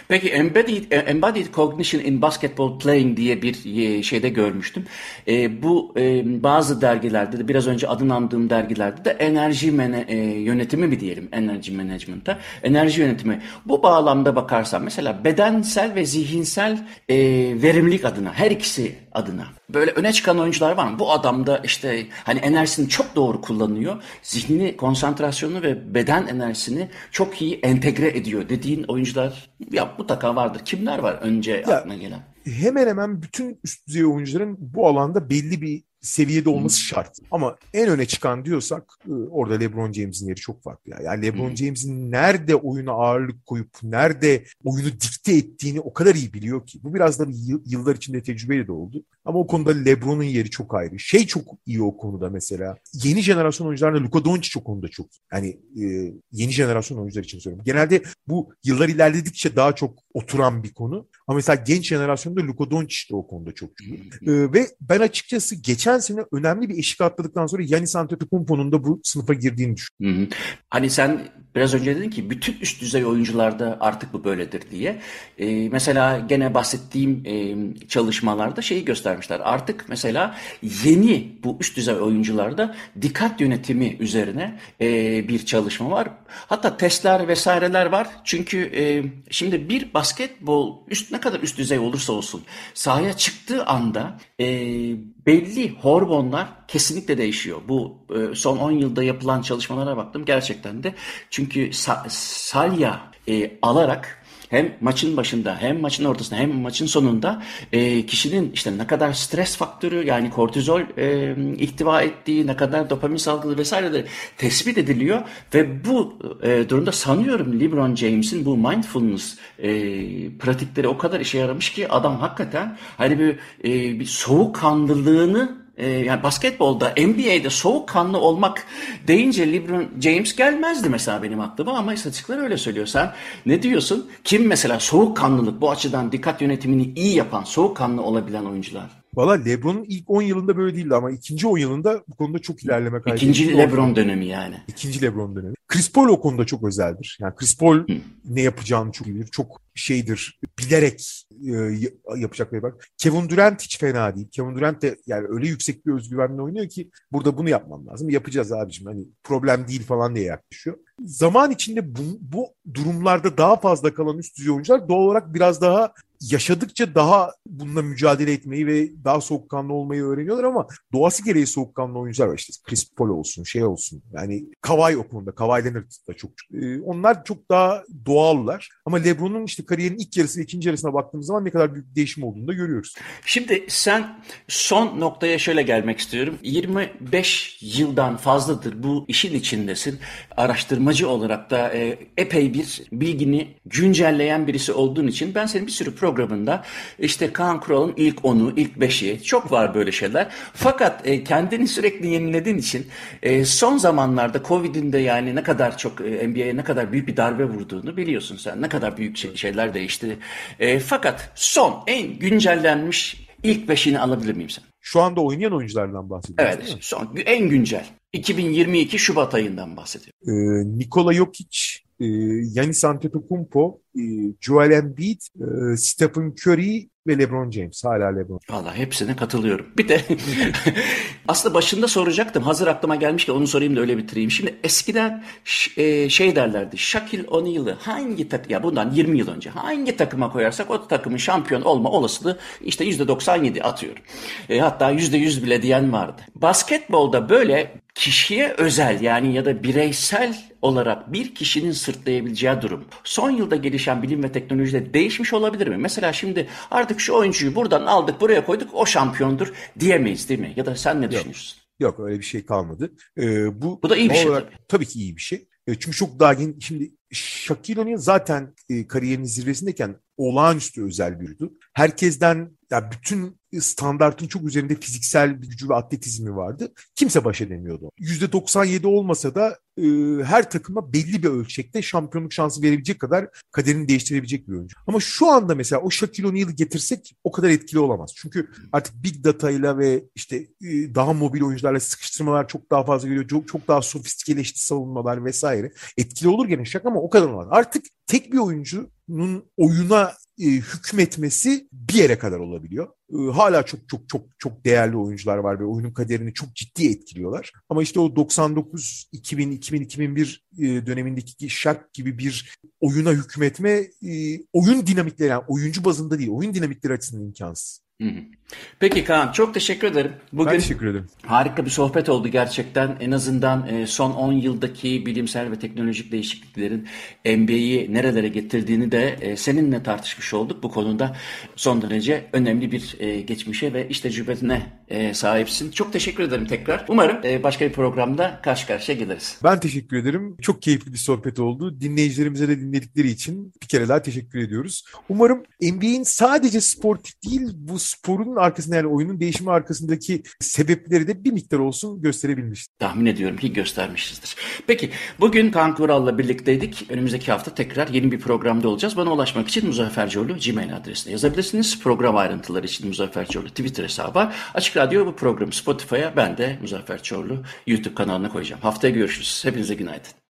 Peki embodied, e, embodied cognition in basketball playing diye bir e, şeyde görmüştüm. E, bu e, bazı dergilerde de biraz önce adını andığım dergilerde de enerji mene, e, yönetimi mi diyelim enerji management'a enerji yönetimi. Bu bağlamda bakarsan mesela bedensel ve zihinsel e, verimlilik adına her ikisi adına böyle öne çıkan oyuncular var mı? Bu adam da işte hani enerjisini çok doğru kullanıyor. Zihnini, konsantrasyonu ve beden enerjisini çok iyi entegre ediyor dediğin oyuncular ya mutlaka vardır. Kimler var önce Ya, aklına gelen? hemen hemen bütün üst düzey oyuncuların bu alanda belli bir seviyede olması şart. Ama en öne çıkan diyorsak e, orada LeBron James'in yeri çok farklı. ya. Yani LeBron James'in nerede oyuna ağırlık koyup nerede oyunu dikte ettiğini o kadar iyi biliyor ki. Bu biraz da yıl- yıllar içinde tecrübeyle de oldu. Ama o konuda LeBron'un yeri çok ayrı. Şey çok iyi o konuda mesela. Yeni jenerasyon oyuncularla Luka Doncic o konuda çok. Yani e, yeni jenerasyon oyuncular için söylüyorum. Genelde bu yıllar ilerledikçe daha çok oturan bir konu. Ama mesela genç jenerasyonda Luka Doncic de o konuda çok iyi. Ee, ve ben açıkçası geçen sene önemli bir eşik atladıktan sonra Yanis Antetokounmpo'nun da bu sınıfa girdiğini düşünüyorum. Hani sen biraz önce dedin ki bütün üst düzey oyuncularda artık bu böyledir diye. Ee, mesela gene bahsettiğim e, çalışmalarda şeyi göstermişler. Artık mesela yeni bu üst düzey oyuncularda dikkat yönetimi üzerine e, bir çalışma var. Hatta testler vesaireler var. Çünkü e, şimdi bir basketbol üst ne kadar üst düzey olursa olsun sahaya çıktığı anda e, belli hormonlar kesinlikle değişiyor. Bu e, son 10 yılda yapılan çalışmalara baktım gerçekten de. Çünkü sa salya e, alarak hem maçın başında hem maçın ortasında hem maçın sonunda e, kişinin işte ne kadar stres faktörü yani kortizol e, ihtiva ettiği ne kadar dopamin salgılı vesaire de tespit ediliyor ve bu e, durumda sanıyorum LeBron James'in bu mindfulness e, pratikleri o kadar işe yaramış ki adam hakikaten hani bir, e, bir soğukkanlılığını e, yani basketbolda, NBA'de soğukkanlı olmak deyince LeBron James gelmezdi mesela benim aklıma ama istatistikler öyle söylüyor. Sen ne diyorsun? Kim mesela soğukkanlılık bu açıdan dikkat yönetimini iyi yapan, soğukkanlı olabilen oyuncular? Valla LeBron'un ilk 10 yılında böyle değildi ama ikinci 10 yılında bu konuda çok ilerleme kaydetti. İkinci LeBron dönemi yani. İkinci LeBron dönemi. Chris Paul o konuda çok özeldir. Yani Chris Paul Hı. ne yapacağını çok bilir. Çok şeydir, bilerek e, yapacak bir bak. Kevin Durant hiç fena değil. Kevin Durant de yani öyle yüksek bir özgüvenle oynuyor ki burada bunu yapmam lazım. Yapacağız abicim hani problem değil falan diye yaklaşıyor. Zaman içinde bu, bu durumlarda daha fazla kalan üst düzey oyuncular doğal olarak biraz daha yaşadıkça daha bununla mücadele etmeyi ve daha soğukkanlı olmayı öğreniyorlar ama doğası gereği soğukkanlı oyuncular var. İşte Chris Paul olsun şey olsun. Yani Kawhi o konuda Kawhi Leonard da çok e, onlar çok daha doğallar. Ama LeBron'un işte kariyerin ilk yarısı ve ikinci yarısına baktığımız zaman ne kadar büyük bir değişim olduğunu da görüyoruz. Şimdi sen son noktaya şöyle gelmek istiyorum. 25 yıldan fazladır bu işin içindesin. Araştırmacı olarak da e, epey bir bilgini güncelleyen birisi olduğun için ben senin bir sürü programında işte Kaan Kural'ın ilk 10'u, ilk 5'i çok var böyle şeyler. Fakat e, kendini sürekli yenilediğin için e, son zamanlarda Covid'in de yani ne kadar çok e, NBA'ye ne kadar büyük bir darbe vurduğunu biliyorsun sen. Ne kadar büyük şey, şeyler değişti. E, fakat son en güncellenmiş ilk 5'ini alabilir miyim sen? Şu anda oynayan oyunculardan bahsediyorsun Evet, son en güncel. 2022 Şubat ayından bahsediyorum. Ee, Nikola Jokic, e, Yanis Antetokounmpo, e, Joel Embiid, e, Stephen Curry ve LeBron James. Hala LeBron. Valla hepsine katılıyorum. Bir de [LAUGHS] aslında başında soracaktım. Hazır aklıma gelmişken onu sorayım da öyle bitireyim. Şimdi eskiden e, şey derlerdi. Shaquille O'Neal'ı hangi takım ya bundan 20 yıl önce hangi takıma koyarsak o takımın şampiyon olma olasılığı işte %97 atıyorum. E, hatta %100 bile diyen vardı. Basketbolda böyle kişiye özel yani ya da bireysel olarak bir kişinin sırtlayabileceği durum son yılda gelişen bilim ve teknolojide değişmiş olabilir mi? Mesela şimdi artık şu oyuncuyu buradan aldık buraya koyduk o şampiyondur diyemeyiz değil mi? Ya da sen ne düşünüyorsun? Yok öyle bir şey kalmadı. Ee, bu, bu da iyi bir şey olarak, tabii. Tabii ki iyi bir şey. E, çünkü çok daha gen- şimdi Shaquille O'Neal zaten e, kariyerinin zirvesindeyken olağanüstü özel biriydi. Herkesten ya bütün standartın çok üzerinde fiziksel bir gücü ve atletizmi vardı. Kimse baş edemiyordu. %97 olmasa da e, her takıma belli bir ölçekte şampiyonluk şansı verebilecek kadar kaderini değiştirebilecek bir oyuncu. Ama şu anda mesela o Shaquille O'Neal'ı getirsek o kadar etkili olamaz. Çünkü artık big data ile ve işte e, daha mobil oyuncularla sıkıştırmalar çok daha fazla geliyor. Çok, çok daha sofistikeleşti savunmalar vesaire. Etkili olur gene Shaq ama o kadar olmaz. Artık tek bir oyuncunun oyuna e, hükmetmesi bir yere kadar olabiliyor. Hala çok çok çok çok değerli oyuncular var ve oyunun kaderini çok ciddi etkiliyorlar. Ama işte o 99 2000 2000 2001 e, dönemindeki şark gibi bir oyuna hükmetme e, oyun dinamikleri yani oyuncu bazında değil oyun dinamikleri açısından imkansız. Hı hı. Peki Kaan çok teşekkür ederim. Bugün ben teşekkür ederim. Harika bir sohbet oldu gerçekten. En azından e, son 10 yıldaki bilimsel ve teknolojik değişikliklerin NBA'yi nerelere getirdiğini de e, seninle tartışmış olduk. Bu konuda son derece önemli bir e, geçmişe ve iş tecrübesine sahipsin. Çok teşekkür ederim tekrar. Umarım başka bir programda karşı karşıya geliriz. Ben teşekkür ederim. Çok keyifli bir sohbet oldu. Dinleyicilerimize de dinledikleri için bir kere daha teşekkür ediyoruz. Umarım NBA'in sadece sportif değil bu sporun arkasında yani oyunun değişimi arkasındaki sebepleri de bir miktar olsun gösterebilmiştir. Tahmin ediyorum ki göstermişizdir. Peki bugün Kaan Kural'la birlikteydik. Önümüzdeki hafta tekrar yeni bir programda olacağız. Bana ulaşmak için Muzaffercioğlu Gmail adresine yazabilirsiniz. Program ayrıntıları için Muzaffercioğlu Twitter hesabı. Açık Radyo bu programı Spotify'a ben de Muzaffer Çorlu YouTube kanalına koyacağım. Haftaya görüşürüz. Hepinize günaydın.